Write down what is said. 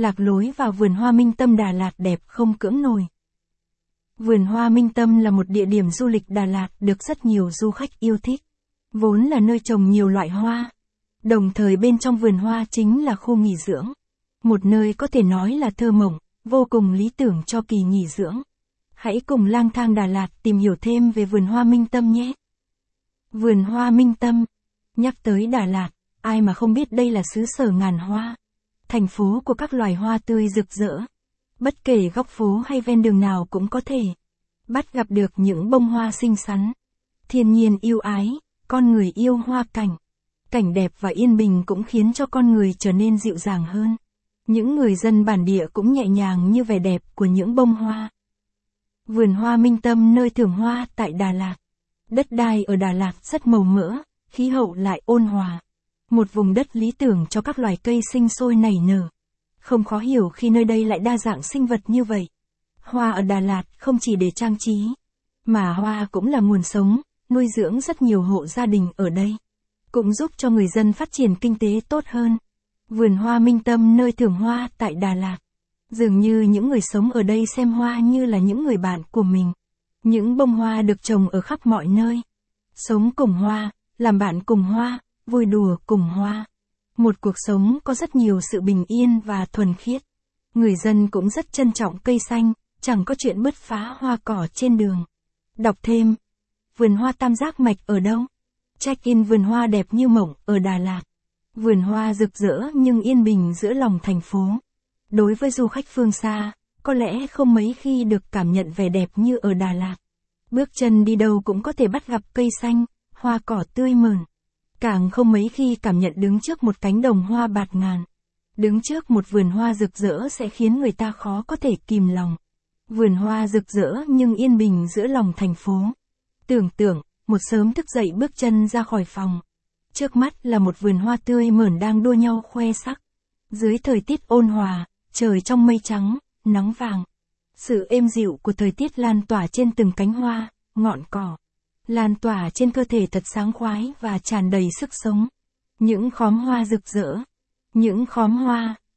lạc lối vào vườn hoa minh tâm Đà Lạt đẹp không cưỡng nổi. Vườn hoa minh tâm là một địa điểm du lịch Đà Lạt được rất nhiều du khách yêu thích. Vốn là nơi trồng nhiều loại hoa. Đồng thời bên trong vườn hoa chính là khu nghỉ dưỡng. Một nơi có thể nói là thơ mộng, vô cùng lý tưởng cho kỳ nghỉ dưỡng. Hãy cùng lang thang Đà Lạt tìm hiểu thêm về vườn hoa minh tâm nhé. Vườn hoa minh tâm. Nhắc tới Đà Lạt, ai mà không biết đây là xứ sở ngàn hoa. Thành phố của các loài hoa tươi rực rỡ. Bất kể góc phố hay ven đường nào cũng có thể. Bắt gặp được những bông hoa xinh xắn. Thiên nhiên yêu ái, con người yêu hoa cảnh. Cảnh đẹp và yên bình cũng khiến cho con người trở nên dịu dàng hơn. Những người dân bản địa cũng nhẹ nhàng như vẻ đẹp của những bông hoa. Vườn hoa minh tâm nơi thưởng hoa tại Đà Lạt. Đất đai ở Đà Lạt rất màu mỡ, khí hậu lại ôn hòa. Một vùng đất lý tưởng cho các loài cây sinh sôi nảy nở. Không khó hiểu khi nơi đây lại đa dạng sinh vật như vậy. Hoa ở Đà Lạt không chỉ để trang trí, mà hoa cũng là nguồn sống, nuôi dưỡng rất nhiều hộ gia đình ở đây. Cũng giúp cho người dân phát triển kinh tế tốt hơn. Vườn hoa minh tâm nơi thưởng hoa tại Đà Lạt. Dường như những người sống ở đây xem hoa như là những người bạn của mình. Những bông hoa được trồng ở khắp mọi nơi. Sống cùng hoa, làm bạn cùng hoa, vui đùa cùng hoa. Một cuộc sống có rất nhiều sự bình yên và thuần khiết. Người dân cũng rất trân trọng cây xanh, chẳng có chuyện bứt phá hoa cỏ trên đường. Đọc thêm. Vườn hoa tam giác mạch ở đâu? Check-in vườn hoa đẹp như mộng ở Đà Lạt. Vườn hoa rực rỡ nhưng yên bình giữa lòng thành phố. Đối với du khách phương xa, có lẽ không mấy khi được cảm nhận vẻ đẹp như ở Đà Lạt. Bước chân đi đâu cũng có thể bắt gặp cây xanh, hoa cỏ tươi mờn Càng không mấy khi cảm nhận đứng trước một cánh đồng hoa bạt ngàn. Đứng trước một vườn hoa rực rỡ sẽ khiến người ta khó có thể kìm lòng. Vườn hoa rực rỡ nhưng yên bình giữa lòng thành phố. Tưởng tượng, một sớm thức dậy bước chân ra khỏi phòng. Trước mắt là một vườn hoa tươi mởn đang đua nhau khoe sắc. Dưới thời tiết ôn hòa, trời trong mây trắng, nắng vàng. Sự êm dịu của thời tiết lan tỏa trên từng cánh hoa, ngọn cỏ. Lan tỏa trên cơ thể thật sáng khoái và tràn đầy sức sống. Những khóm hoa rực rỡ. Những khóm hoa,